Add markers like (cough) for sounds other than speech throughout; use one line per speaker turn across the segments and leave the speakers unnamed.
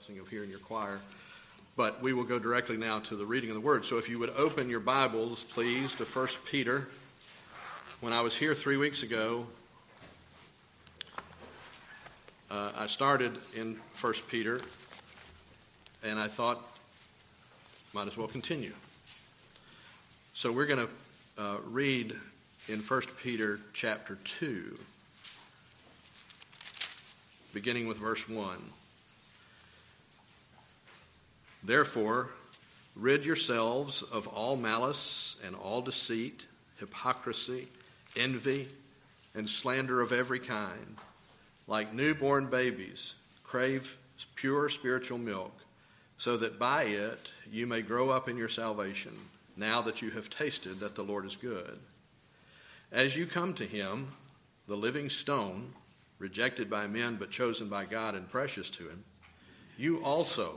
blessing of hearing your choir. But we will go directly now to the reading of the word. So if you would open your Bibles, please, to 1 Peter. When I was here three weeks ago, uh, I started in 1 Peter, and I thought, might as well continue. So we're going to uh, read in 1 Peter chapter 2, beginning with verse 1. Therefore, rid yourselves of all malice and all deceit, hypocrisy, envy, and slander of every kind. Like newborn babies, crave pure spiritual milk, so that by it you may grow up in your salvation, now that you have tasted that the Lord is good. As you come to him, the living stone, rejected by men but chosen by God and precious to him, you also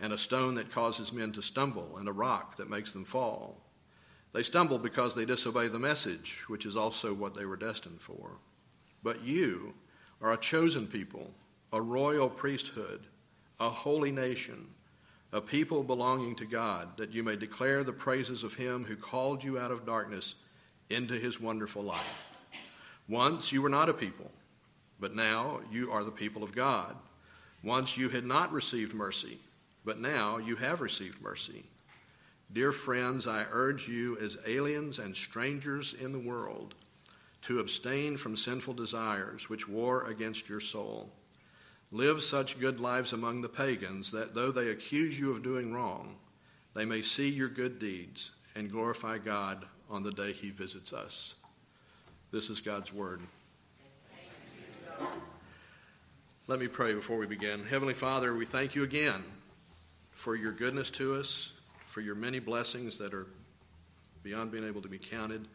and a stone that causes men to stumble, and a rock that makes them fall. They stumble because they disobey the message, which is also what they were destined for. But you are a chosen people, a royal priesthood, a holy nation, a people belonging to God, that you may declare the praises of him who called you out of darkness into his wonderful light. Once you were not a people, but now you are the people of God. Once you had not received mercy but now you have received mercy. Dear friends, I urge you as aliens and strangers in the world to abstain from sinful desires which war against your soul. Live such good lives among the pagans that though they accuse you of doing wrong, they may see your good deeds and glorify God on the day he visits us. This is God's word. Let me pray before we begin. Heavenly Father, we thank you again for your goodness to us, for your many blessings that are beyond being able to be counted.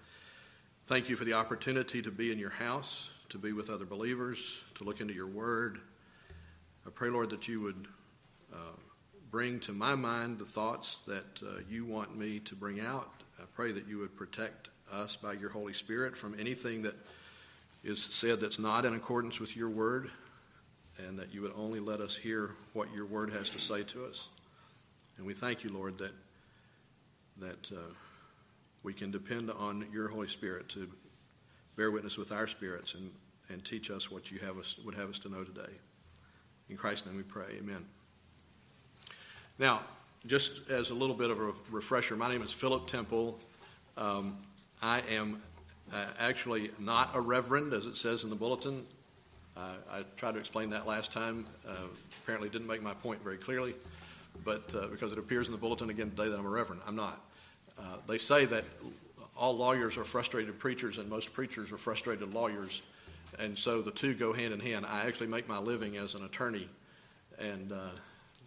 Thank you for the opportunity to be in your house, to be with other believers, to look into your word. I pray, Lord, that you would uh, bring to my mind the thoughts that uh, you want me to bring out. I pray that you would protect us by your Holy Spirit from anything that is said that's not in accordance with your word, and that you would only let us hear what your word has to say to us. And we thank you, Lord, that, that uh, we can depend on your Holy Spirit to bear witness with our spirits and, and teach us what you have us, would have us to know today. In Christ's name we pray. Amen. Now, just as a little bit of a refresher, my name is Philip Temple. Um, I am uh, actually not a reverend, as it says in the bulletin. Uh, I tried to explain that last time. Uh, apparently, didn't make my point very clearly but uh, because it appears in the bulletin again today that I'm a reverend. I'm not. Uh, they say that all lawyers are frustrated preachers and most preachers are frustrated lawyers, and so the two go hand in hand. I actually make my living as an attorney, and uh,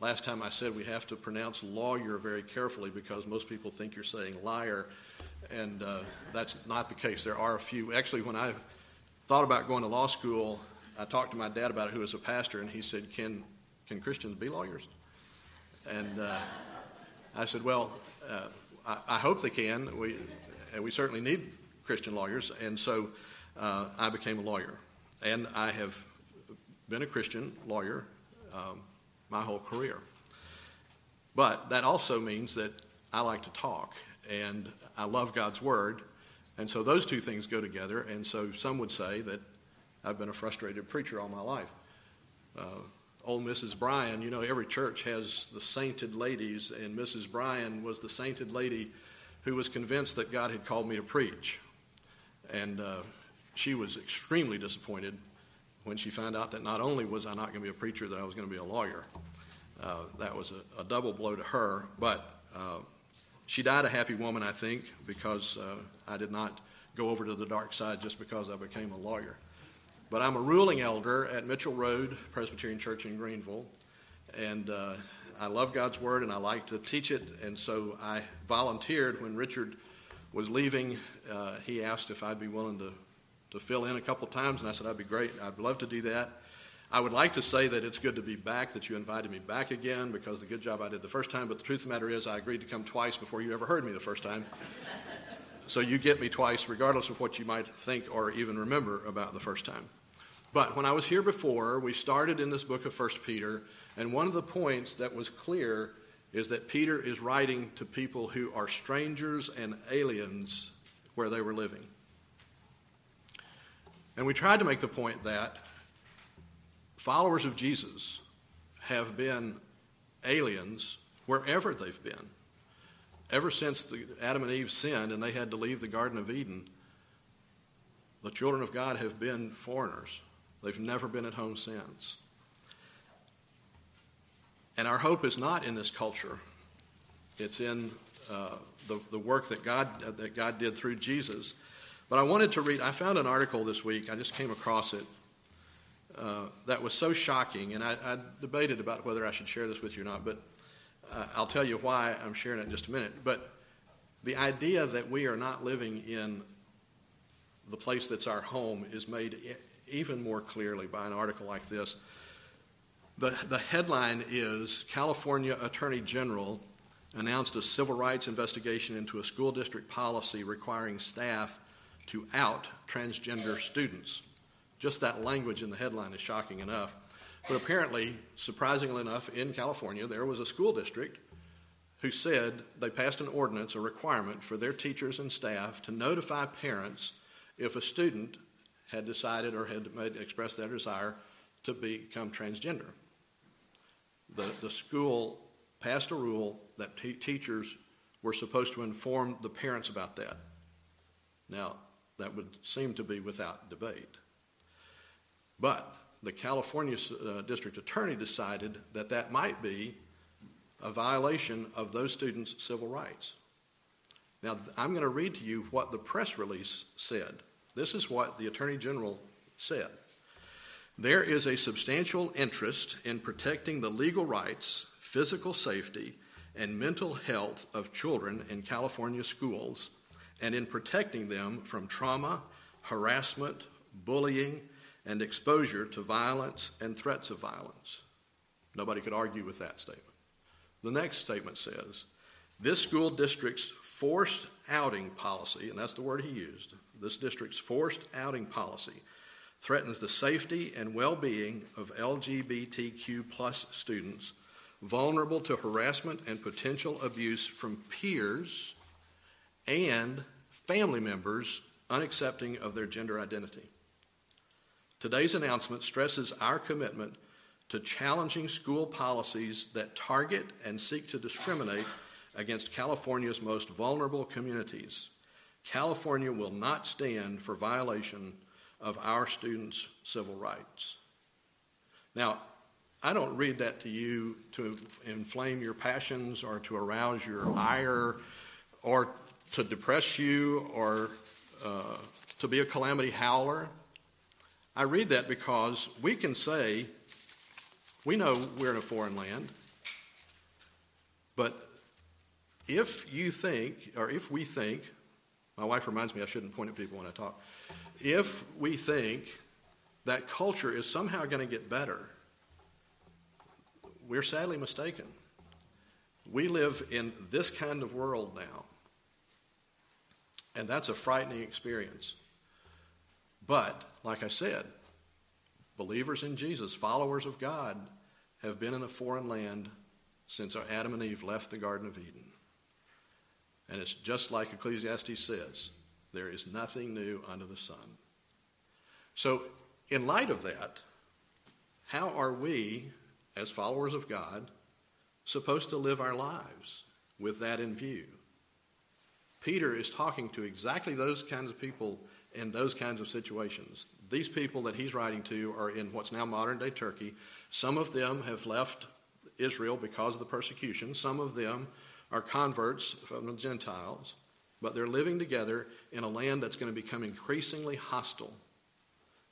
last time I said we have to pronounce lawyer very carefully because most people think you're saying liar, and uh, that's not the case. There are a few. Actually, when I thought about going to law school, I talked to my dad about it, who is a pastor, and he said, "Can can Christians be lawyers?" And uh, I said, well, uh, I, I, hope they can. We, we certainly need Christian lawyers. And so uh, I became a lawyer. And I have been a Christian lawyer um, my whole career. But that also means that I like to talk and I love God's Word. And so those two things go together. And so some would say that I've been a frustrated preacher all my life. Old Mrs. Bryan, you know, every church has the sainted ladies, and Mrs. Bryan was the sainted lady who was convinced that God had called me to preach. And uh, she was extremely disappointed when she found out that not only was I not going to be a preacher, that I was going to be a lawyer. Uh, that was a, a, double blow to her, but uh, she died a happy woman, I think, because uh, I did not go over to the dark side just because I became a lawyer. But I'm a ruling elder at Mitchell Road Presbyterian Church in Greenville. And uh, I love God's Word and I like to teach it. And so I volunteered when Richard was leaving. Uh, he asked if I'd be willing to, to fill in a couple times, and I said, I'd be great. I'd love to do that. I would like to say that it's good to be back, that you invited me back again because the good job I did the first time, but the truth of the matter is I agreed to come twice before you ever heard me the first time. So you get me twice, regardless of what you might think or even remember about the first time. But when I was here before, we started in this book of 1 Peter, and one of the points that was clear is that Peter is writing to people who are strangers and aliens where they were living. And we tried to make the point that followers of Jesus have been aliens wherever they've been. Ever since the, Adam and Eve sinned and they had to leave the Garden of Eden, the children of God have been foreigners. They've never been at home since. And our hope is not in this culture, it's in uh, the, the work that God, uh, that God did through Jesus. But I wanted to read, I found an article this week, I just came across it uh, that was so shocking, and I, I, debated about whether I should share this with you or not, but uh, I'll tell you why I'm sharing it in just a minute. But the idea that we are not living in the place that's our home is made even more clearly by an article like this. The, the headline is California Attorney General announced a civil rights investigation into a school district policy requiring staff to out transgender students. Just that language in the headline is shocking enough. But apparently, surprisingly enough, in California, there was a school district who said they passed an ordinance, a requirement for their teachers and staff to notify parents if a student had decided or had made, expressed their desire to become transgender. The, the school passed a rule that teachers were supposed to inform the parents about that. Now, that would seem to be without debate. But the California uh, district attorney decided that that might be a violation of those students' civil rights. Now, I'm going to read to you what the press release said. This is what the attorney general said. There is a substantial interest in protecting the legal rights, physical safety, and mental health of children in California schools and in protecting them from trauma, harassment, bullying, and exposure to violence and threats of violence. Nobody could argue with that statement. The next statement says this school district's forced outing policy, and that's the word he used, this district's forced outing policy threatens the safety and well being of LGBTQ plus students vulnerable to harassment and potential abuse from peers and family members unaccepting of their gender identity. Today's announcement stresses our commitment to challenging school policies that target and seek to discriminate against California's most vulnerable communities. California will not stand for violation of our students' civil rights. Now, I don't read that to you to inflame your passions or to arouse your ire or to depress you or uh, to be a calamity howler. I read that because we can say, we know we're in a foreign land, but if you think, or if we think, my wife reminds me I shouldn't point at people when I talk. If we think that culture is somehow going to get better, we're sadly mistaken. We live in this kind of world now, and that's a frightening experience. But, like I said, believers in Jesus, followers of God, have been in a foreign land since Adam and Eve left the Garden of Eden. And it's just like Ecclesiastes says there is nothing new under the sun. So, in light of that, how are we, as followers of God, supposed to live our lives with that in view? Peter is talking to exactly those kinds of people in those kinds of situations. These people that he's writing to are in what's now modern day Turkey. Some of them have left Israel because of the persecution, some of them are converts from the Gentiles, but they're living together in a land that's going to become increasingly hostile.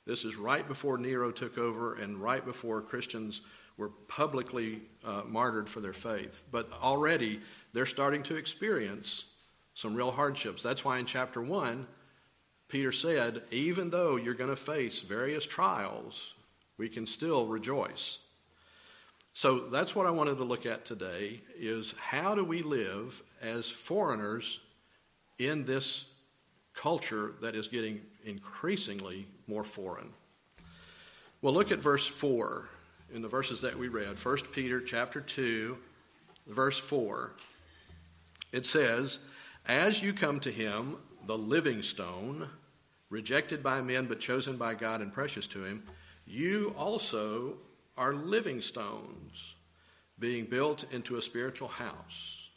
This is right before Nero took over and right before Christians were publicly uh, martyred for their faith. But already they're starting to experience some real hardships. That's why in chapter 1, Peter said, even though you're going to face various trials, we can still rejoice. So that's what I wanted to look at today is how do we live as foreigners in this culture that is getting increasingly more foreign. Well, look at verse 4 in the verses that we read. 1 Peter chapter 2, verse 4. It says, As you come to him, the living stone, rejected by men but chosen by God and precious to him, you also are living stones, being built into a spiritual house,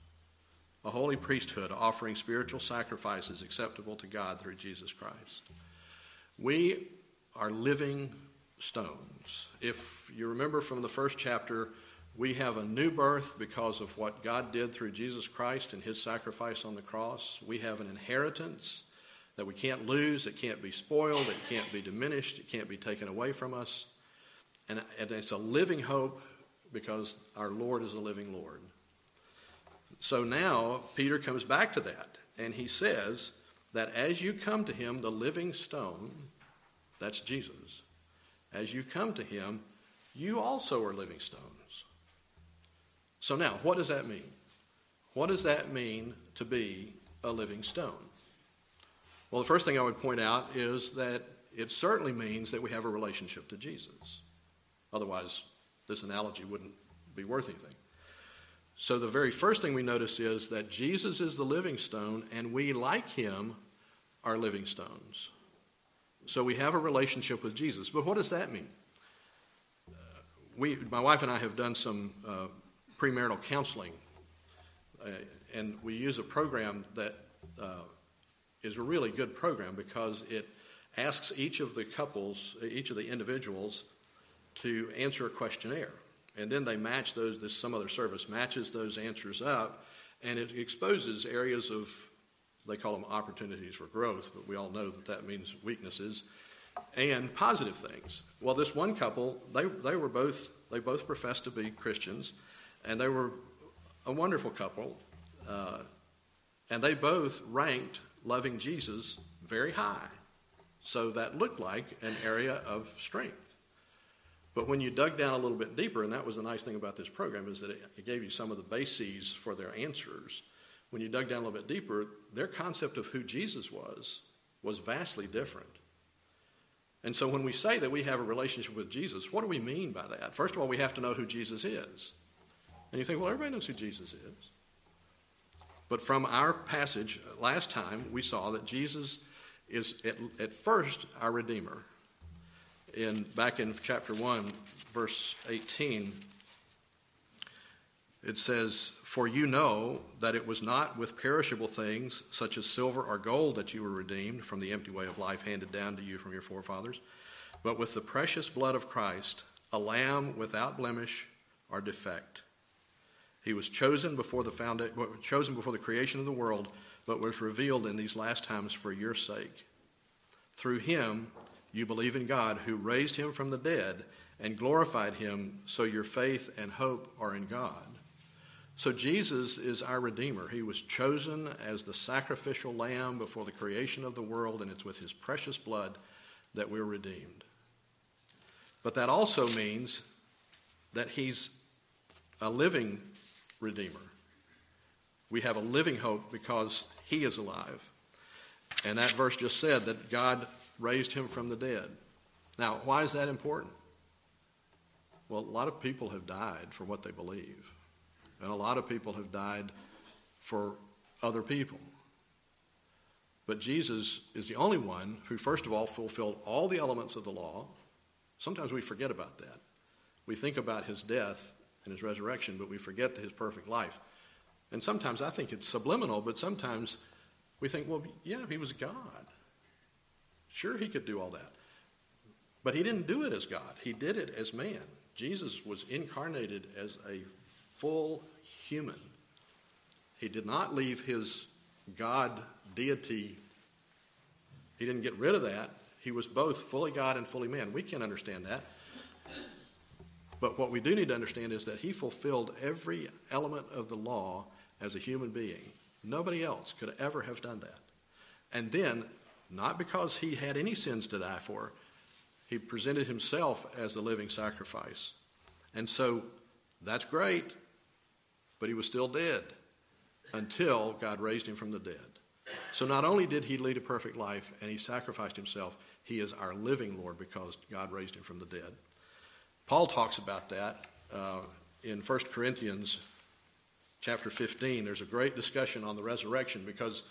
a holy priesthood offering spiritual sacrifices acceptable to God through Jesus Christ. We are living stones. If you remember from the first chapter, we have a new birth because of what God did through Jesus Christ and his sacrifice on the cross. We have an inheritance that we can't lose, it can't be spoiled, it can't be diminished, it can't be taken away from us. And it's a living hope because our Lord is a living Lord. So now Peter comes back to that and he says that as you come to him, the living stone, that's Jesus, as you come to him, you also are living stones. So now, what does that mean? What does that mean to be a living stone? Well, the first thing I would point out is that it certainly means that we have a relationship to Jesus. Otherwise, this analogy wouldn't be worth anything. So, the very first thing we notice is that Jesus is the living stone, and we, like him, are living stones. So, we have a relationship with Jesus. But what does that mean? Uh, we, my wife and I have done some uh, premarital counseling, uh, and we use a program that uh, is a really good program because it asks each of the couples, each of the individuals, to answer a questionnaire. And then they match those, this, some other service matches those answers up, and it exposes areas of, they call them opportunities for growth, but we all know that that means weaknesses, and positive things. Well, this one couple, they, they were both, they both professed to be Christians, and they were a wonderful couple, uh, and they both ranked loving Jesus very high. So that looked like an area of strength. But when you dug down a little bit deeper, and that was the nice thing about this program, is that it, gave you some of the bases for their answers. When you dug down a little bit deeper, their concept of who Jesus was was vastly different. And so when we say that we have a relationship with Jesus, what do we mean by that? First of all, we have to know who Jesus is. And you think, well, everybody knows who Jesus is. But from our passage last time, we saw that Jesus is at, at first our Redeemer. In back in chapter 1 verse 18 it says for you know that it was not with perishable things such as silver or gold that you were redeemed from the empty way of life handed down to you from your forefathers but with the precious blood of Christ a lamb without blemish or defect he was chosen before the founda- chosen before the creation of the world but was revealed in these last times for your sake through him you believe in God who raised him from the dead and glorified him, so your faith and hope are in God. So Jesus is our Redeemer. He was chosen as the sacrificial lamb before the creation of the world, and it's with his precious blood that we're redeemed. But that also means that he's a living Redeemer. We have a living hope because he is alive. And that verse just said that God raised him from the dead. Now, why is that important? Well, a lot of people have died for what they believe, and a lot of people have died for other people. But Jesus is the only one who, first of all, fulfilled all the elements of the law. Sometimes we forget about that. We think about his death and his resurrection, but we forget his perfect life. And sometimes I think it's subliminal, but sometimes we think, well, yeah, he was God. Sure, he could do all that. But he didn't do it as God, he did it as man. Jesus was incarnated as a full human. He did not leave his God deity, he didn't get rid of that. He was both fully God and fully man. We can't understand that. But what we do need to understand is that he fulfilled every element of the law as a human being. Nobody else could ever have done that. And then, not because he had any sins to die for, he presented himself as the living sacrifice. And so that's great, but he was still dead until God raised him from the dead. So not only did he lead a perfect life and he sacrificed himself, he is our living Lord because God raised him from the dead. Paul talks about that uh, in 1 Corinthians chapter 15. There's a great discussion on the resurrection because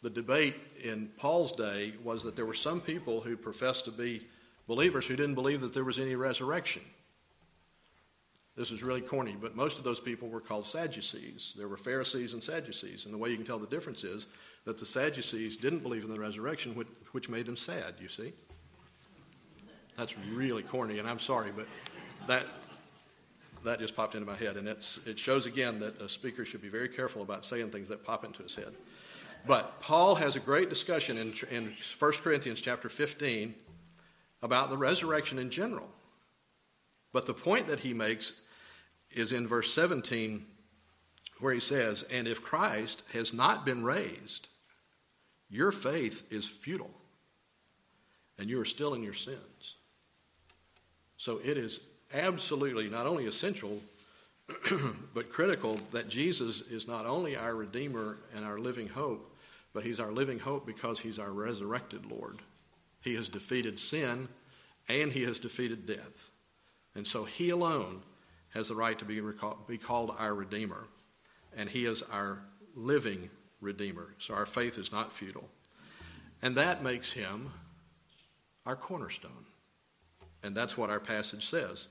the debate in Paul's day was that there were some people who professed to be believers who didn't believe that there was any resurrection. This is really corny, but most of those people were called Sadducees. There were Pharisees and Sadducees, and the way you can tell the difference is that the Sadducees didn't believe in the resurrection, which, which made them sad, you see? That's really corny, and I'm sorry, but that, that just popped into my head. And it's, it shows again that a speaker should be very careful about saying things that pop into his head. But Paul has a great discussion in, in 1 Corinthians chapter 15 about the resurrection in general. But the point that he makes is in verse 17, where he says, And if Christ has not been raised, your faith is futile, and you are still in your sins. So it is absolutely not only essential, (clears throat) but critical that Jesus is not only our Redeemer and our living hope, but He's our living hope because He's our resurrected Lord. He has defeated sin and He has defeated death. And so He alone has the right to be, be called our Redeemer, and He is our living Redeemer. So our faith is not futile. And that makes Him our cornerstone. And that's what our passage says.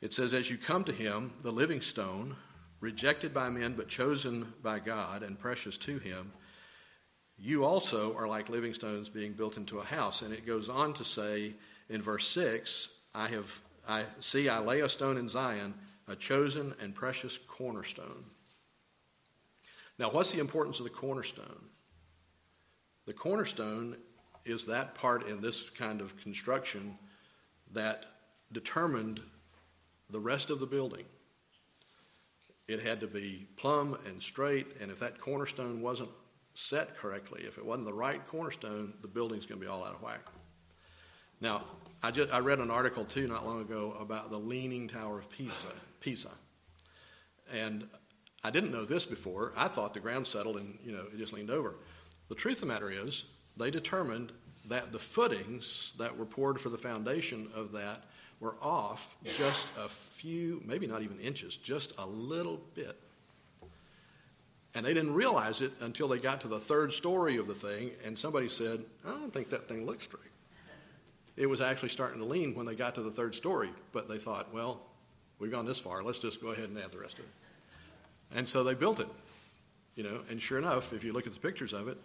It says, As you come to Him, the living stone, rejected by men but chosen by God and precious to Him, you also are like living stones being built into a house. And it goes on to say in verse 6 I have I see I lay a stone in Zion, a chosen and precious cornerstone. Now, what's the importance of the cornerstone? The cornerstone is that part in this kind of construction that determined the rest of the building. It had to be plumb and straight, and if that cornerstone wasn't set correctly, if it wasn't the right cornerstone, the building's going to be all out of whack. Now, I just I read an article too not long ago about the Leaning Tower of Pisa, Pisa, and I didn't know this before. I thought the ground settled and you know it just leaned over. The truth of the matter is, they determined that the footings that were poured for the foundation of that were off just a few, maybe not even inches, just a little bit. And they didn't realize it until they got to the third story of the thing, and somebody said, I don't think that thing looks straight it was actually starting to lean when they got to the third story. But they thought, well, we've gone this far. Let's just go ahead and add the rest of it. And so they built it, you know. And sure enough, if you look at the pictures of it,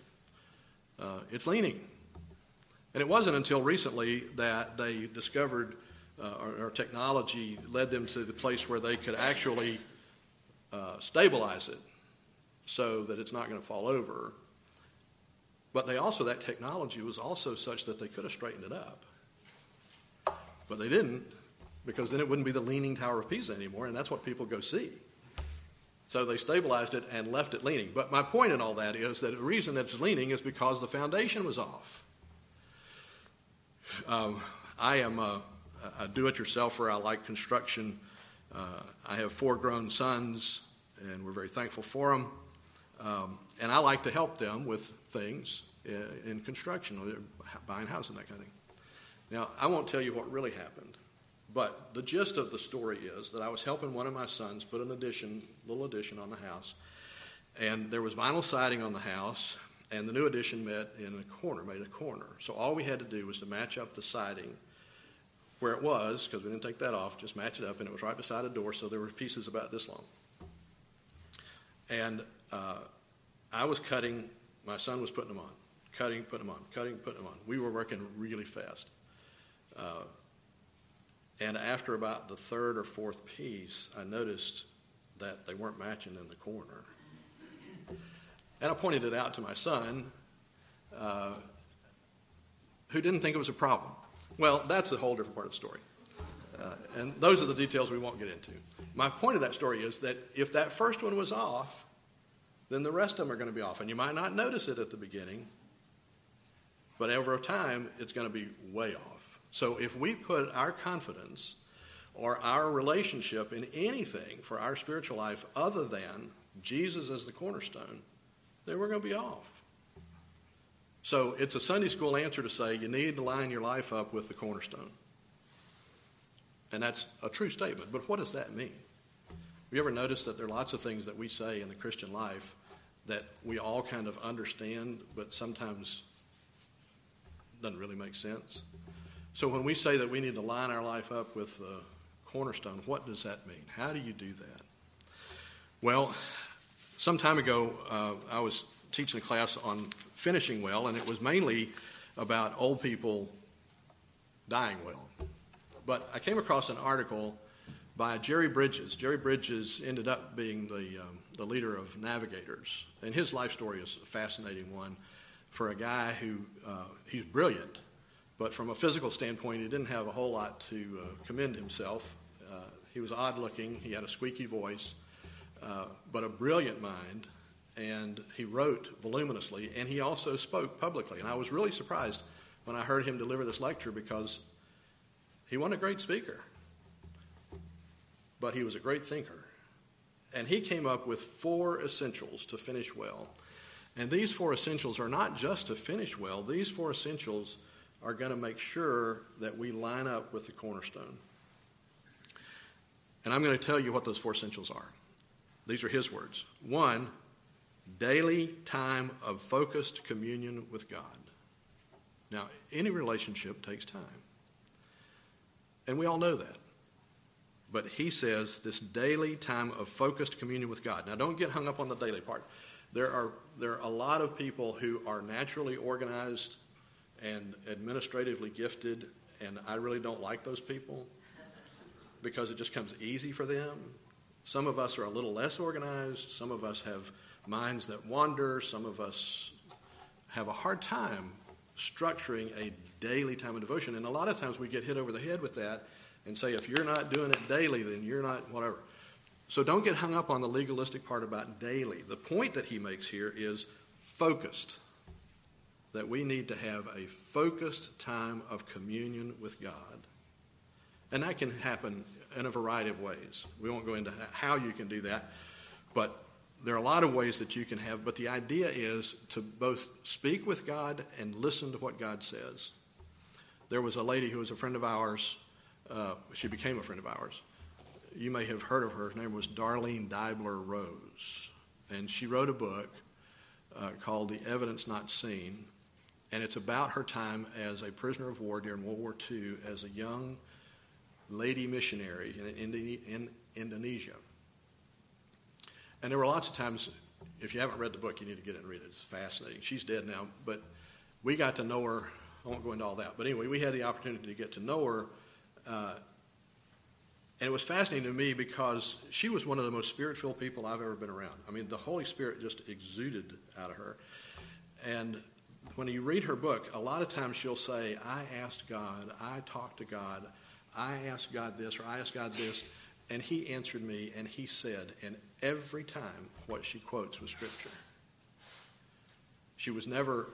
uh, it's leaning. And it wasn't until recently that they discovered, uh, or, technology led them to the place where they could actually uh, stabilize it so that it's not going to fall over. But they also, that technology was also such that they could have straightened it up. But they didn't, because then it wouldn't be the Leaning Tower of Pisa anymore, and that's what people go see. So they stabilized it and left it leaning. But my point in all that is that the reason that it's leaning is because the foundation was off. Um, I am a, a do it yourselfer. I like construction. Uh, I have four grown sons, and we're very thankful for them. Um, and I like to help them with things in, in construction, buying houses and that kind of thing. Now, I won't tell you what really happened, but the gist of the story is that I was helping one of my sons put an addition, little addition on the house, and there was vinyl siding on the house, and the new addition met in a corner, made a corner. So all we had to do was to match up the siding where it was, because we didn't take that off, just match it up, and it was right beside a door, so there were pieces about this long. And uh, I was cutting, my son was putting them on, cutting, putting them on, cutting, putting them on. We were working really fast. Uh, and after about the third or fourth piece, I noticed that they weren't matching in the corner. And I pointed it out to my son, uh, who didn't think it was a problem. Well, that's a whole different part of the story. Uh, and those are the details we won't get into. My point of that story is that if that first one was off, then the rest of them are going to be off. And you might not notice it at the beginning, but over time, it's going to be way off. So if we put our confidence or our relationship in anything for our spiritual life other than Jesus as the cornerstone, then we're going to be off. So it's a Sunday school answer to say you need to line your life up with the cornerstone. And that's a true statement. But what does that mean? Have you ever noticed that there are lots of things that we say in the Christian life that we all kind of understand, but sometimes doesn't really make sense? So when we say that we need to line our life up with the cornerstone, what does that mean? How do you do that? Well, some time ago, uh, I was teaching a class on finishing well, and it was mainly about old people dying well. But I came across an article by Jerry Bridges. Jerry Bridges ended up being the, um, the leader of Navigators, and his life story is a fascinating one for a guy who uh, he's brilliant, but from a physical standpoint, he didn't have a whole lot to uh, commend himself. Uh, he was odd looking, he had a squeaky voice, uh, but a brilliant mind, and he wrote voluminously, and he also spoke publicly. And I was really surprised when I heard him deliver this lecture because he wasn't a great speaker, but he was a great thinker. And he came up with four essentials to finish well. And these four essentials are not just to finish well, these four essentials are going to make sure that we line up with the cornerstone. And I'm going to tell you what those four essentials are. These are his words. One, daily time of focused communion with God. Now, any relationship takes time. And we all know that. But he says this daily time of focused communion with God. Now, don't get hung up on the daily part. There are, there are a lot of people who are naturally organized and administratively gifted, and I really don't like those people because it just comes easy for them. Some of us are a little less organized. Some of us have minds that wander. Some of us have a hard time structuring a daily time of devotion. And a lot of times we get hit over the head with that and say, if you're not doing it daily, then you're not whatever. So don't get hung up on the legalistic part about daily. The point that he makes here is focused. That we need to have a focused time of communion with God. And that can happen in a variety of ways. We won't go into how you can do that, but there are a lot of ways that you can have. But the idea is to both speak with God and listen to what God says. There was a lady who was a friend of ours. Uh, she became a friend of ours. You may have heard of her. Her name was Darlene Deibler Rose. And she wrote a book uh, called The Evidence Not Seen. And it's about her time as a prisoner of war during World War II as a young lady missionary in, in Indonesia. And there were lots of times, if you haven't read the book, you need to get it and read it. It's fascinating. She's dead now, but we got to know her I won't go into all that. But anyway, we had the opportunity to get to know her. Uh, and it was fascinating to me because she was one of the most spirit filled people I've ever been around. I mean, the Holy Spirit just exuded out of her. And when you read her book, a lot of times she'll say, I asked God, I talked to God, I asked God this, or I asked God this, and He answered me, and He said, and every time what she quotes was Scripture. She was never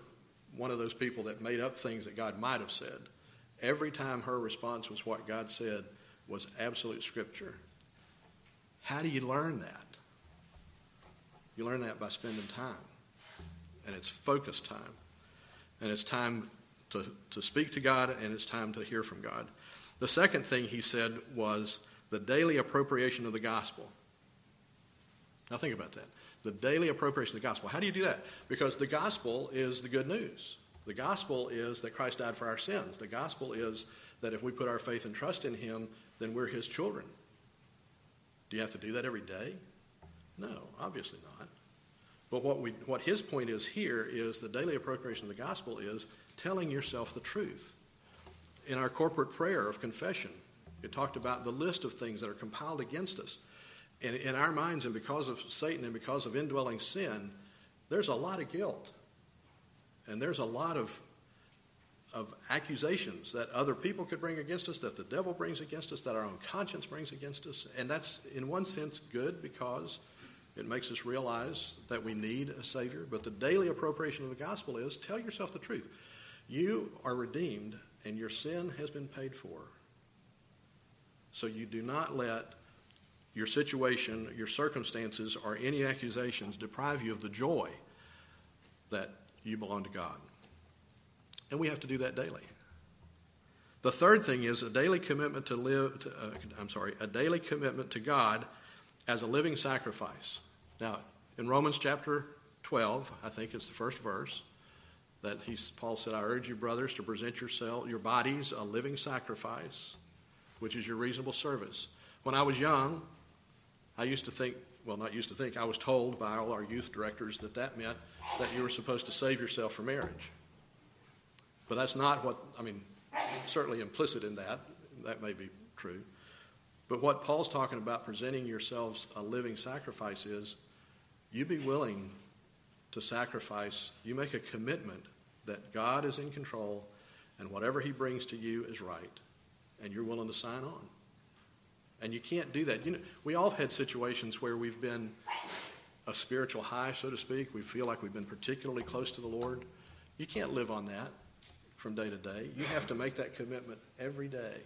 one of those people that made up things that God might have said. Every time her response was what God said was absolute scripture. How do you learn that? You learn that by spending time. And it's focused time. And it's time to, to speak to God and it's time to hear from God. The second thing he said was the daily appropriation of the gospel. Now think about that the daily appropriation of the gospel. How do you do that? Because the gospel is the good news. The gospel is that Christ died for our sins. The gospel is that if we put our faith and trust in Him, then we're His children. Do you have to do that every day? No, obviously not. But what, we, what his point is here is the daily appropriation of the gospel is telling yourself the truth. In our corporate prayer of confession, it talked about the list of things that are compiled against us in, in our minds, and because of Satan and because of indwelling sin, there's a lot of guilt. And there's a lot of of accusations that other people could bring against us, that the devil brings against us, that our own conscience brings against us. And that's, in one sense, good because it makes us realize that we need a Savior. But the daily appropriation of the gospel is tell yourself the truth. You are redeemed, and your sin has been paid for. So you do not let your situation, your circumstances, or any accusations deprive you of the joy that you belong to God. And we have to do that daily. The third thing is a daily commitment to live, to, uh, I'm sorry, a daily commitment to God as a living sacrifice. Now, in Romans chapter 12, I think it's the first verse, that he, Paul said, I urge you, brothers, to present yourself, your bodies a living sacrifice, which is your reasonable service. When I was young, I used to think, well, not used to think, I was told by all our youth directors that that meant that you were supposed to save yourself for marriage. But that's not what, I mean, certainly implicit in that. That may be true. But what Paul's talking about, presenting yourselves a living sacrifice, is you be willing to sacrifice, you make a commitment that God is in control and whatever he brings to you is right, and you're willing to sign on. And you can't do that. You know, we all have had situations where we've been a spiritual high, so to speak. We feel like we've been particularly close to the Lord. You can't live on that from day to day. You have to make that commitment every day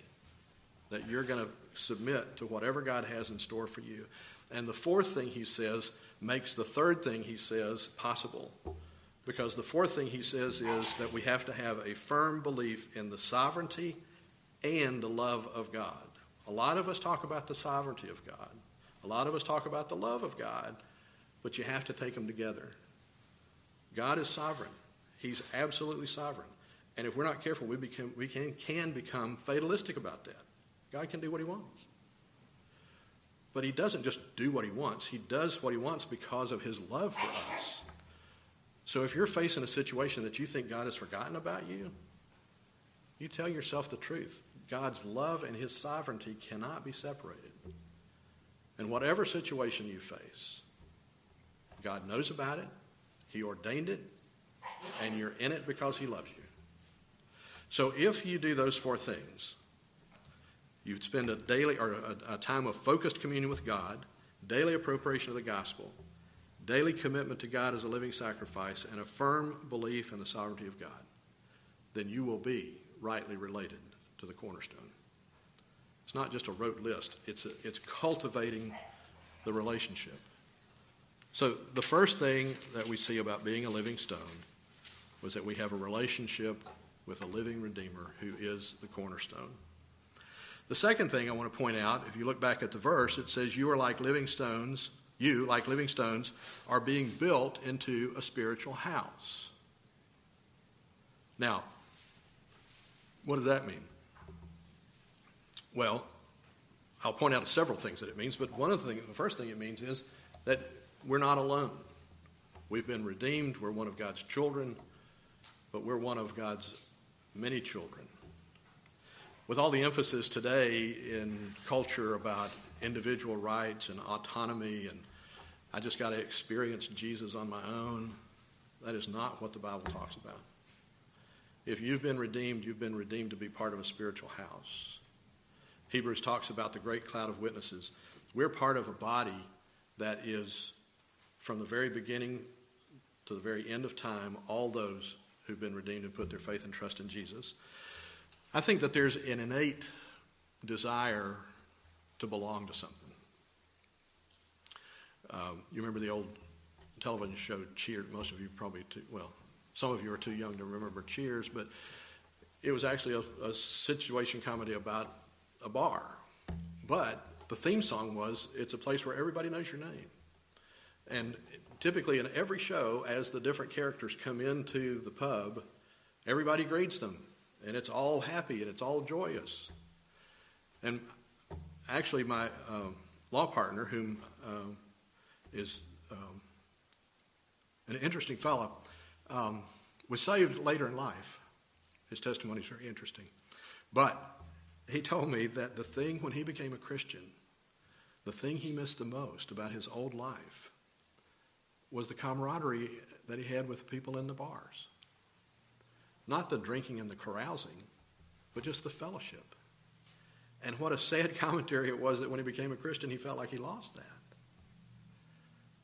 that you're going to submit to whatever God has in store for you. And the fourth thing he says makes the third thing he says possible. Because the fourth thing he says is that we have to have a firm belief in the sovereignty and the love of God. A lot of us talk about the sovereignty of God. A lot of us talk about the love of God, but you have to take them together. God is sovereign. He's absolutely sovereign. And if we're not careful, we, become, we can, can become fatalistic about that. God can do what he wants. But he doesn't just do what he wants, he does what he wants because of his love for us. So if you're facing a situation that you think God has forgotten about you, you tell yourself the truth. God's love and his sovereignty cannot be separated. And whatever situation you face, God knows about it, he ordained it, and you're in it because he loves you. So if you do those four things, you spend a daily or a, a time of focused communion with God, daily appropriation of the gospel, daily commitment to God as a living sacrifice, and a firm belief in the sovereignty of God, then you will be rightly related to the cornerstone. It's not just a rote list, it's, a, it's cultivating the relationship. So, the first thing that we see about being a living stone was that we have a relationship with a living Redeemer who is the cornerstone. The second thing I want to point out, if you look back at the verse, it says, You are like living stones, you, like living stones, are being built into a spiritual house. Now, what does that mean? Well, I'll point out several things that it means, but one of the things, the first thing it means is that we're not alone. We've been redeemed, we're one of God's children, but we're one of God's many children. With all the emphasis today in culture about individual rights and autonomy, and I just got to experience Jesus on my own, that is not what the Bible talks about. If you've been redeemed, you've been redeemed to be part of a spiritual house. Hebrews talks about the great cloud of witnesses. We're part of a body that is, from the very beginning to the very end of time, all those who've been redeemed and put their faith and trust in Jesus. I think that there's an innate desire to belong to something. Um, you remember the old television show Cheers? Most of you probably, too, well, some of you are too young to remember Cheers, but it was actually a, a situation comedy about a bar. But the theme song was, It's a place where everybody knows your name. And typically in every show, as the different characters come into the pub, everybody greets them, and it's all happy and it's all joyous. And actually, my um, law partner, whom um, is um, an interesting fellow, um, was saved later in life. His testimony is very interesting. But he told me that the thing when he became a Christian, the thing he missed the most about his old life was the camaraderie that he had with people in the bars. Not the drinking and the carousing, but just the fellowship. And what a sad (laughs) commentary it was that when he became a Christian, he felt like he lost that.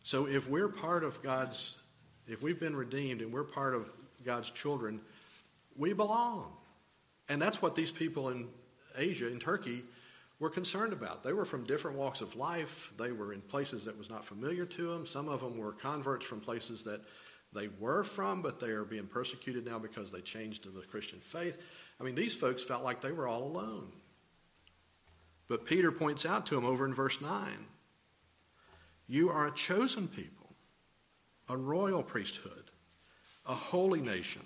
So if we're part of God's, if we've been redeemed and we're part of God's children, we belong. And that's what these people in Asia, in Turkey, were concerned about. They were from different walks of life. They were in places that was not familiar to them. Some of them were converts from places that they were from, but they are being persecuted now because they changed to the Christian faith. I mean, these folks felt like they were all alone. But Peter points out to them over in verse 9 You are a chosen people, a royal priesthood, a holy nation,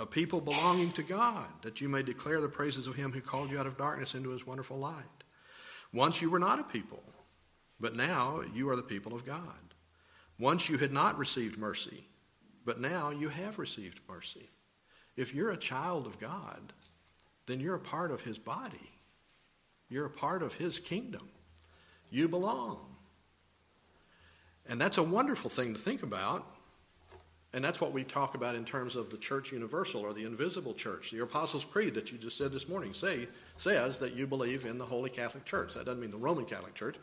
a people belonging to God, that you may declare the praises of him who called you out of darkness into his wonderful light. Once you were not a people, but now you are the people of God. Once you had not received mercy, but now you have received mercy. If you're a child of God, then you're a part of his body. You're a part of his kingdom. You belong. And that's a wonderful thing to think about. And that's what we talk about in terms of the church universal or the invisible church. The Apostles' Creed that you just said this morning say, says that you believe in the Holy Catholic Church. That doesn't mean the Roman Catholic Church.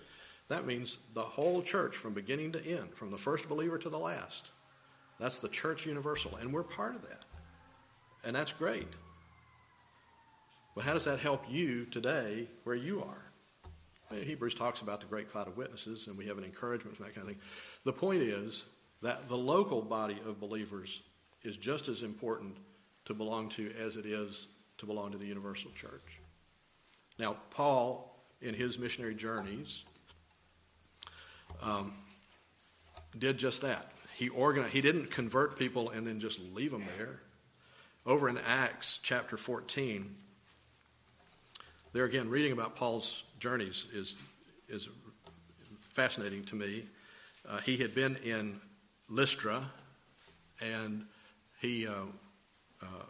That means the whole church from beginning to end, from the first believer to the last. That's the church universal. And we're part of that. And that's great. But how does that help you today where you are? Hebrews talks about the great cloud of witnesses, and we have an encouragement from that kind of thing. The point is that the local body of believers is just as important to belong to as it is to belong to the universal church. Now, Paul, in his missionary journeys, um, did just that. He organized. He didn't convert people and then just leave them there. Over in Acts chapter 14, there again, reading about Paul's journeys is, is fascinating to me. Uh, he had been in Lystra, and he, uh, uh,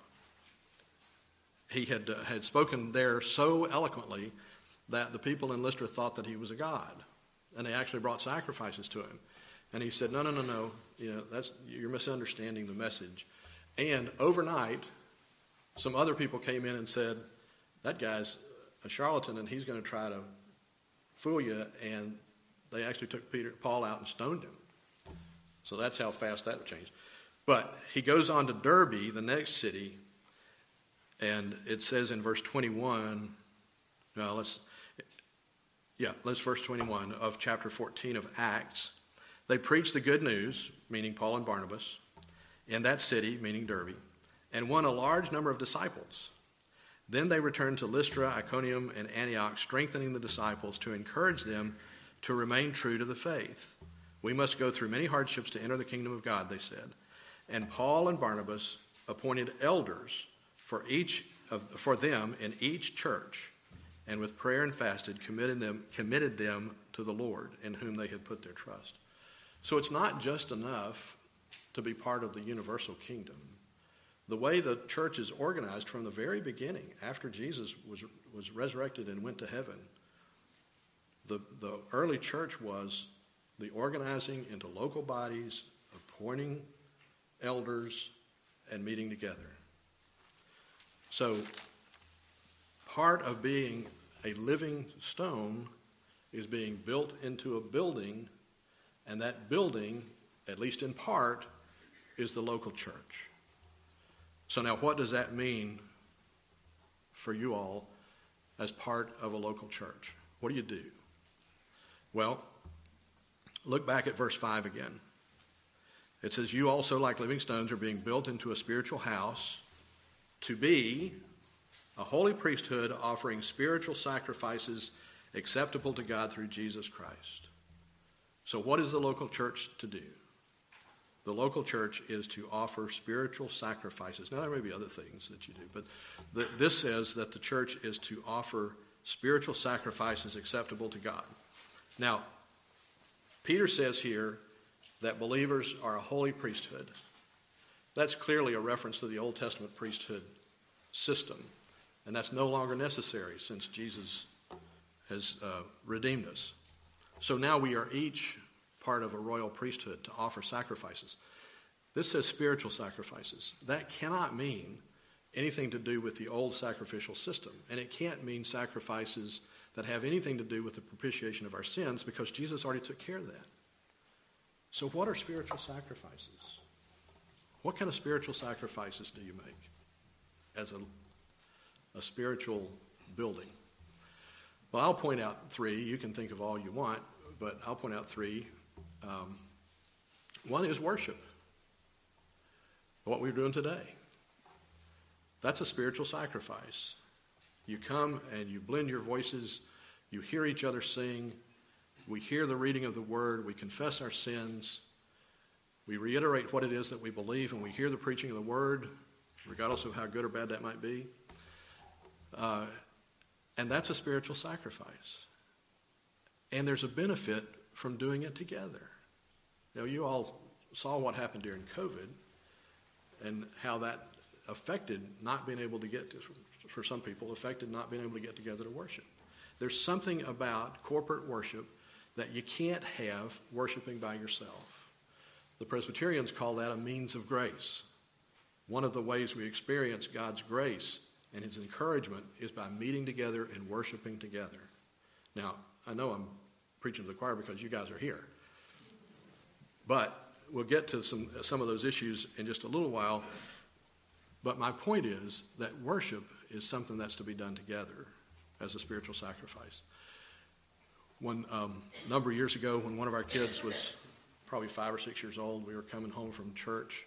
he had, uh, had spoken there so eloquently that the people in Lystra thought that he was a god. And they actually brought sacrifices to him. And he said, No, no, no, no. You know, that's, you're misunderstanding the message. And overnight, some other people came in and said, That guy's a charlatan and he's going to try to fool you. And they actually took Peter, Paul out and stoned him. So that's how fast that changed. But he goes on to Derbe, the next city, and it says in verse 21, well, let's, yeah, let's verse 21 of chapter 14 of Acts. They preached the good news, meaning Paul and Barnabas, in that city, meaning Derbe, and won a large number of disciples. Then they returned to Lystra, Iconium, and Antioch, strengthening the disciples to encourage them to remain true to the faith. We must go through many hardships to enter the kingdom of God, they said. And Paul and Barnabas appointed elders for each of, for them in each church, and with prayer and fasted committed them committed them to the Lord in whom they had put their trust. So it's not just enough to be part of the universal kingdom the way the church is organized from the very beginning, after Jesus was, was resurrected and went to heaven, the, the early church was the organizing into local bodies, appointing elders, and meeting together. So, part of being a living stone is being built into a building, and that building, at least in part, is the local church. So, now what does that mean for you all as part of a local church? What do you do? Well, look back at verse 5 again. It says, You also, like living stones, are being built into a spiritual house to be a holy priesthood offering spiritual sacrifices acceptable to God through Jesus Christ. So, what is the local church to do? The local church is to offer spiritual sacrifices. Now, there may be other things that you do, but the, this says that the church is to offer spiritual sacrifices acceptable to God. Now, Peter says here that believers are a holy priesthood. That's clearly a reference to the Old Testament priesthood system, and that's no longer necessary since Jesus has uh, redeemed us. So now we are each part of a royal priesthood to offer sacrifices. This says spiritual sacrifices. That cannot mean anything to do with the old sacrificial system. And it can't mean sacrifices that have anything to do with the propitiation of our sins because Jesus already took care of that. So, what are spiritual sacrifices? What kind of spiritual sacrifices do you make as a, a spiritual building? Well, I'll point out three. You can think of all you want, but I'll point out three. Um, one is worship, what we're doing today. That's a spiritual sacrifice. You come and you blend your voices, you hear each other sing, we hear the reading of the word, we confess our sins, we reiterate what it is that we believe, and we hear the preaching of the word, regardless of how good or bad that might be. Uh, and that's a spiritual sacrifice. And there's a benefit from doing it together. Now, you all saw what happened during COVID and how that affected not being able to get to, for some people affected not being able to get together to worship. There's something about corporate worship that you can't have worshiping by yourself. The Presbyterians call that a means of grace. One of the ways we experience God's grace and His encouragement is by meeting together and worshiping together. Now, I know I'm preaching to the choir because you guys are here. But we'll get to some, some of those issues in just a little while. But my point is that worship is something that's to be done together as a spiritual sacrifice. One um, number of years ago, when one of our kids was probably five or six years old, we were coming home from church,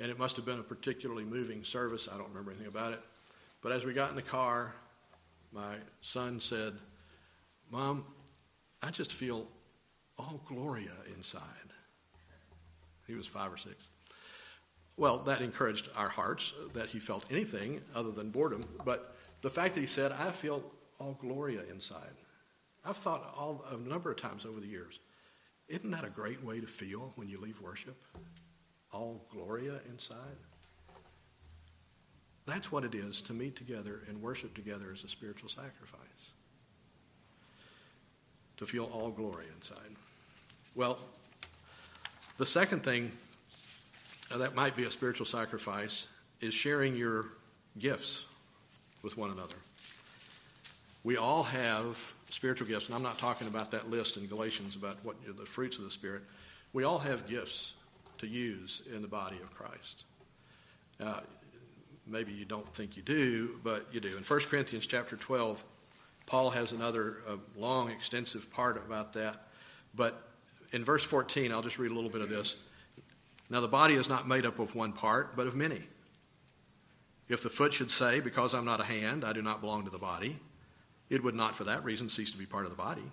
and it must have been a particularly moving service. I don't remember anything about it. But as we got in the car, my son said, Mom, I just feel all Gloria inside. He was five or six. Well, that encouraged our hearts that he felt anything other than boredom. But the fact that he said, I feel all Gloria inside. I've thought all, a number of times over the years, isn't that a great way to feel when you leave worship? All Gloria inside? That's what it is to meet together and worship together as a spiritual sacrifice. To feel all glory inside. Well, the second thing that might be a spiritual sacrifice is sharing your gifts with one another. We all have spiritual gifts, and I'm not talking about that list in Galatians about what the fruits of the Spirit. We all have gifts to use in the body of Christ. Uh, maybe you don't think you do, but you do. In 1 Corinthians chapter 12, Paul has another uh, long, extensive part about that. But in verse 14, I'll just read a little bit of this. Now, the body is not made up of one part, but of many. If the foot should say, Because I'm not a hand, I do not belong to the body, it would not for that reason cease to be part of the body.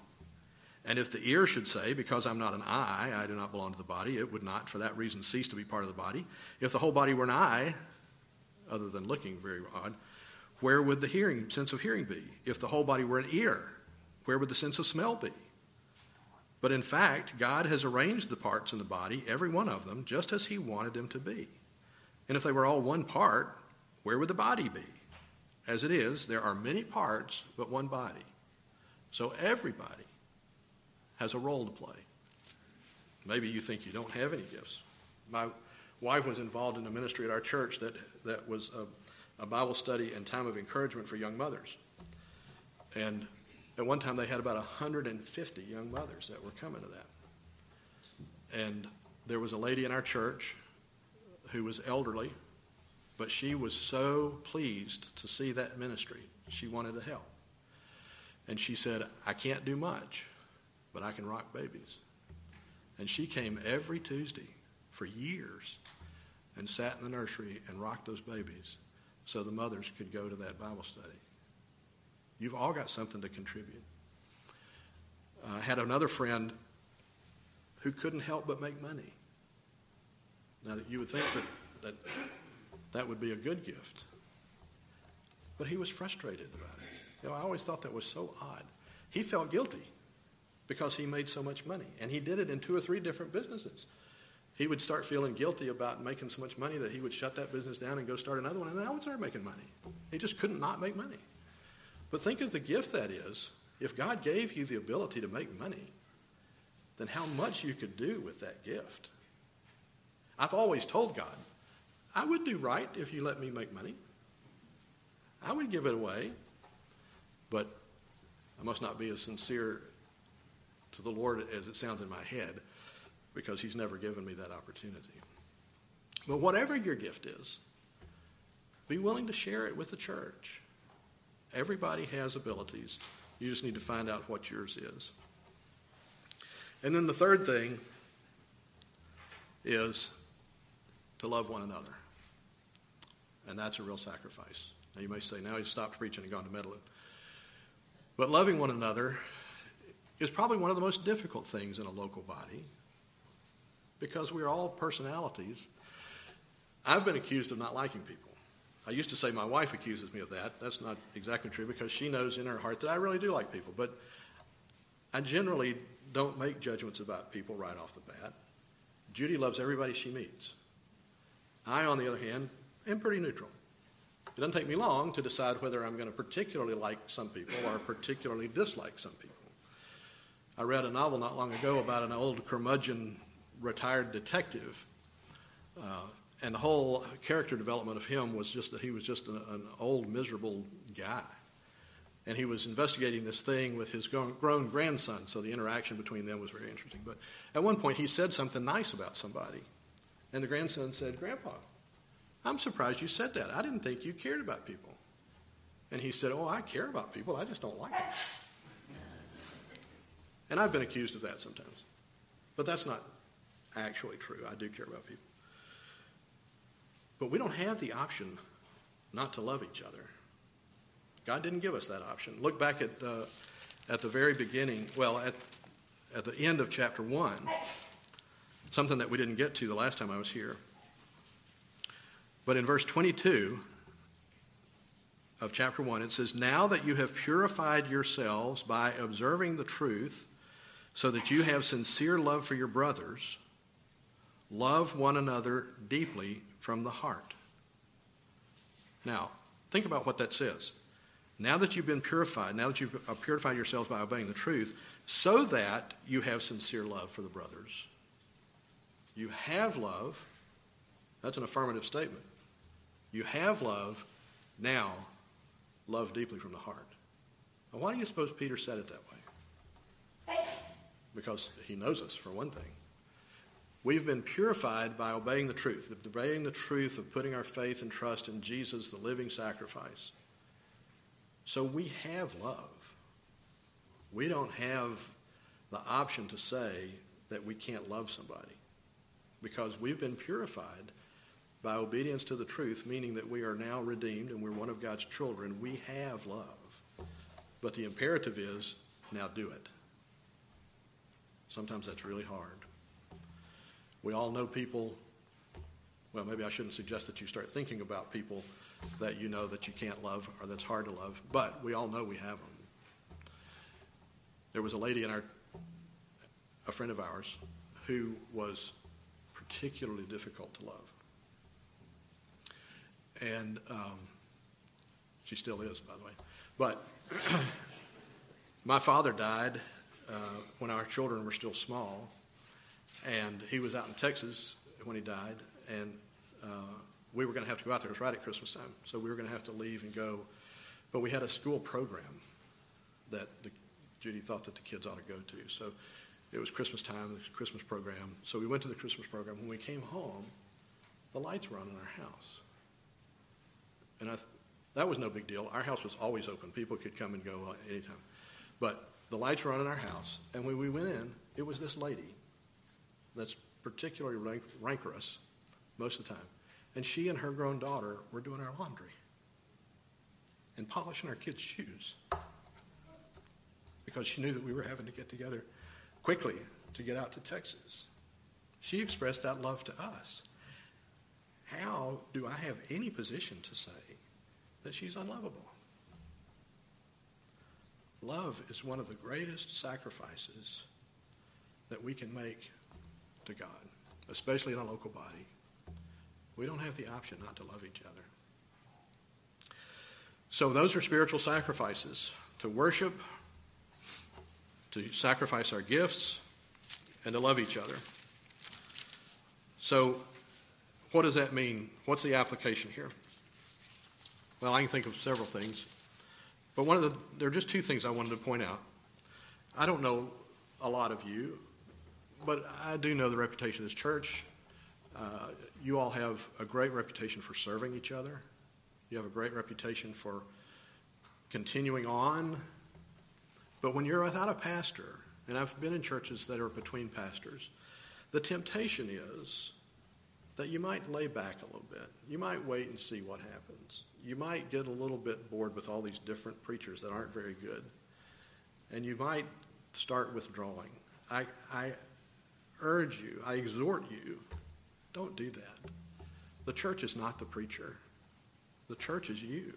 And if the ear should say, Because I'm not an eye, I do not belong to the body, it would not for that reason cease to be part of the body. If the whole body were an eye, other than looking very odd, where would the hearing sense of hearing be? If the whole body were an ear, where would the sense of smell be? But in fact, God has arranged the parts in the body, every one of them, just as He wanted them to be. And if they were all one part, where would the body be? As it is, there are many parts, but one body. So everybody has a role to play. Maybe you think you don't have any gifts. My wife was involved in a ministry at our church that, that was a, a Bible study and time of encouragement for young mothers. And at one time, they had about 150 young mothers that were coming to that. And there was a lady in our church who was elderly, but she was so pleased to see that ministry. She wanted to help. And she said, I can't do much, but I can rock babies. And she came every Tuesday for years and sat in the nursery and rocked those babies so the mothers could go to that Bible study. You've all got something to contribute. I had another friend who couldn't help but make money. Now, that you would think that, that that would be a good gift. But he was frustrated about it. You know, I always thought that was so odd. He felt guilty because he made so much money, and he did it in two or three different businesses. He would start feeling guilty about making so much money that he would shut that business down and go start another one, and now would start making money. He just couldn't not make money. But think of the gift that is. If God gave you the ability to make money, then how much you could do with that gift. I've always told God, I would do right if you let me make money. I would give it away, but I must not be as sincere to the Lord as it sounds in my head because He's never given me that opportunity. But whatever your gift is, be willing to share it with the church. Everybody has abilities. You just need to find out what yours is. And then the third thing is to love one another. And that's a real sacrifice. Now you may say, now he's stopped preaching and gone to meddling. But loving one another is probably one of the most difficult things in a local body because we're all personalities. I've been accused of not liking people. I used to say my wife accuses me of that. That's not exactly true because she knows in her heart that I really do like people. But I generally don't make judgments about people right off the bat. Judy loves everybody she meets. I, on the other hand, am pretty neutral. It doesn't take me long to decide whether I'm going to particularly like some people or particularly dislike some people. I read a novel not long ago about an old curmudgeon retired detective. Uh, and the whole character development of him was just that he was just an, an old, miserable guy. And he was investigating this thing with his grown, grown grandson, so the interaction between them was very interesting. But at one point, he said something nice about somebody. And the grandson said, Grandpa, I'm surprised you said that. I didn't think you cared about people. And he said, Oh, I care about people, I just don't like them. And I've been accused of that sometimes. But that's not actually true. I do care about people. But we don't have the option not to love each other. God didn't give us that option. Look back at the, at the very beginning, well, at, at the end of chapter 1, something that we didn't get to the last time I was here. But in verse 22 of chapter 1, it says, Now that you have purified yourselves by observing the truth, so that you have sincere love for your brothers, love one another deeply from the heart. Now, think about what that says. Now that you've been purified, now that you've uh, purified yourselves by obeying the truth, so that you have sincere love for the brothers. You have love. That's an affirmative statement. You have love. Now, love deeply from the heart. Now, why do you suppose Peter said it that way? Because he knows us, for one thing. We've been purified by obeying the truth, obeying the truth of putting our faith and trust in Jesus, the living sacrifice. So we have love. We don't have the option to say that we can't love somebody because we've been purified by obedience to the truth, meaning that we are now redeemed and we're one of God's children. We have love. But the imperative is now do it. Sometimes that's really hard. We all know people, well, maybe I shouldn't suggest that you start thinking about people that you know that you can't love or that's hard to love, but we all know we have them. There was a lady in our, a friend of ours, who was particularly difficult to love. And um, she still is, by the way. But (clears throat) my father died uh, when our children were still small, and he was out in Texas when he died, and uh, we were going to have to go out there. It was right at Christmas time, so we were going to have to leave and go. But we had a school program that the, Judy thought that the kids ought to go to. So it was Christmas time, the Christmas program. So we went to the Christmas program. When we came home, the lights were on in our house. And I, that was no big deal. Our house was always open. People could come and go uh, anytime. But the lights were on in our house. And when we went in, it was this lady that's particularly rank, rancorous most of the time. And she and her grown daughter were doing our laundry and polishing our kids' shoes because she knew that we were having to get together quickly to get out to Texas. She expressed that love to us. How do I have any position to say that she's unlovable? Love is one of the greatest sacrifices that we can make to God, especially in a local body. We don't have the option not to love each other. So, those are spiritual sacrifices to worship, to sacrifice our gifts, and to love each other. So, what does that mean? What's the application here? Well, I can think of several things. But one of the, there are just two things I wanted to point out. I don't know a lot of you, but I do know the reputation of this church. Uh, you all have a great reputation for serving each other. You have a great reputation for continuing on. But when you're without a pastor, and I've been in churches that are between pastors, the temptation is that you might lay back a little bit. You might wait and see what happens. You might get a little bit bored with all these different preachers that aren't very good. And you might start withdrawing. I, I urge you, I exhort you, don't do that. The church is not the preacher, the church is you.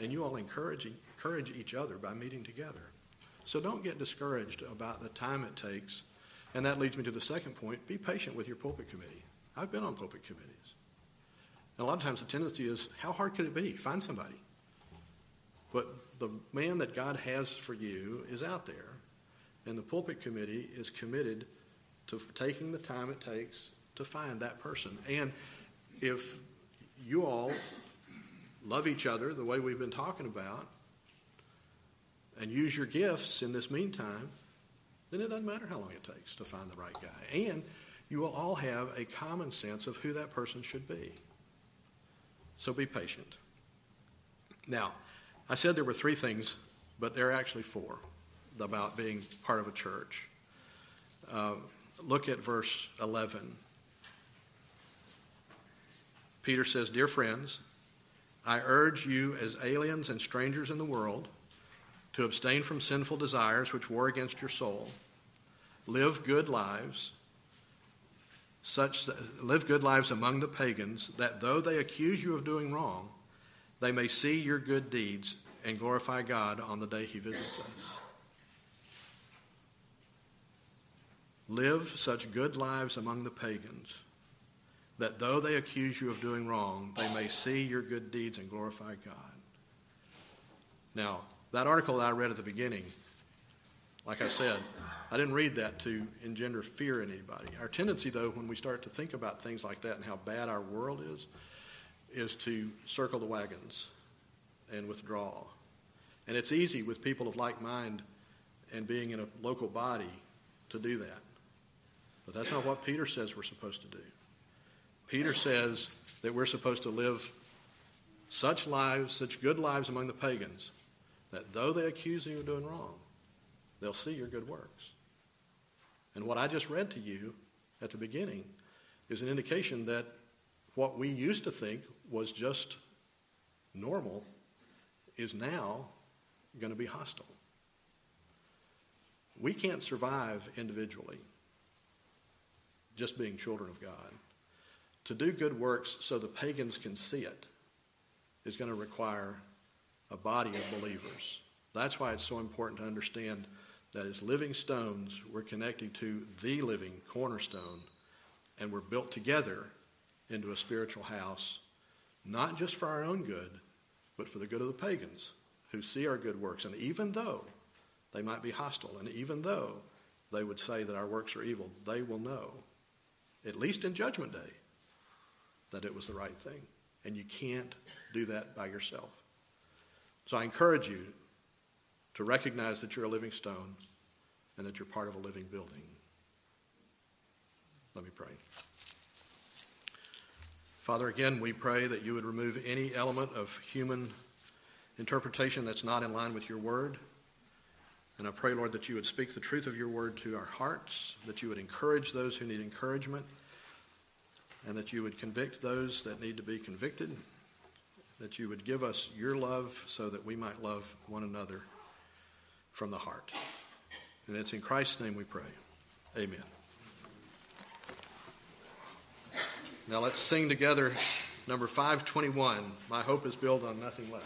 And you all encourage, encourage each other by meeting together. So don't get discouraged about the time it takes. And that leads me to the second point be patient with your pulpit committee. I've been on pulpit committees. And a lot of times the tendency is, how hard could it be? Find somebody. But the man that God has for you is out there, and the pulpit committee is committed to taking the time it takes to find that person. And if you all love each other the way we've been talking about, and use your gifts in this meantime, then it doesn't matter how long it takes to find the right guy. And you will all have a common sense of who that person should be. So be patient. Now, I said there were three things, but there are actually four about being part of a church. Uh, look at verse 11. Peter says, Dear friends, I urge you as aliens and strangers in the world to abstain from sinful desires which war against your soul. Live good lives, such that, live good lives among the pagans, that though they accuse you of doing wrong, they may see your good deeds and glorify God on the day he visits us. Live such good lives among the pagans that though they accuse you of doing wrong, they may see your good deeds and glorify God. Now, that article that I read at the beginning, like I said, I didn't read that to engender fear in anybody. Our tendency, though, when we start to think about things like that and how bad our world is, is to circle the wagons and withdraw. And it's easy with people of like mind and being in a local body to do that. But that's not what Peter says we're supposed to do. Peter says that we're supposed to live such lives, such good lives among the pagans, that though they accuse you of doing wrong, they'll see your good works. And what I just read to you at the beginning is an indication that what we used to think was just normal is now going to be hostile. We can't survive individually just being children of God. To do good works so the pagans can see it is going to require a body of believers. That's why it's so important to understand that as living stones, we're connecting to the living cornerstone, and we're built together into a spiritual house, not just for our own good, but for the good of the pagans who see our good works. And even though they might be hostile, and even though they would say that our works are evil, they will know, at least in Judgment Day, that it was the right thing. And you can't do that by yourself. So I encourage you to recognize that you're a living stone and that you're part of a living building. Let me pray. Father, again, we pray that you would remove any element of human interpretation that's not in line with your word. And I pray, Lord, that you would speak the truth of your word to our hearts, that you would encourage those who need encouragement and that you would convict those that need to be convicted, that you would give us your love so that we might love one another from the heart. And it's in Christ's name we pray. Amen. Now let's sing together number 521 My Hope is Built on Nothing Less.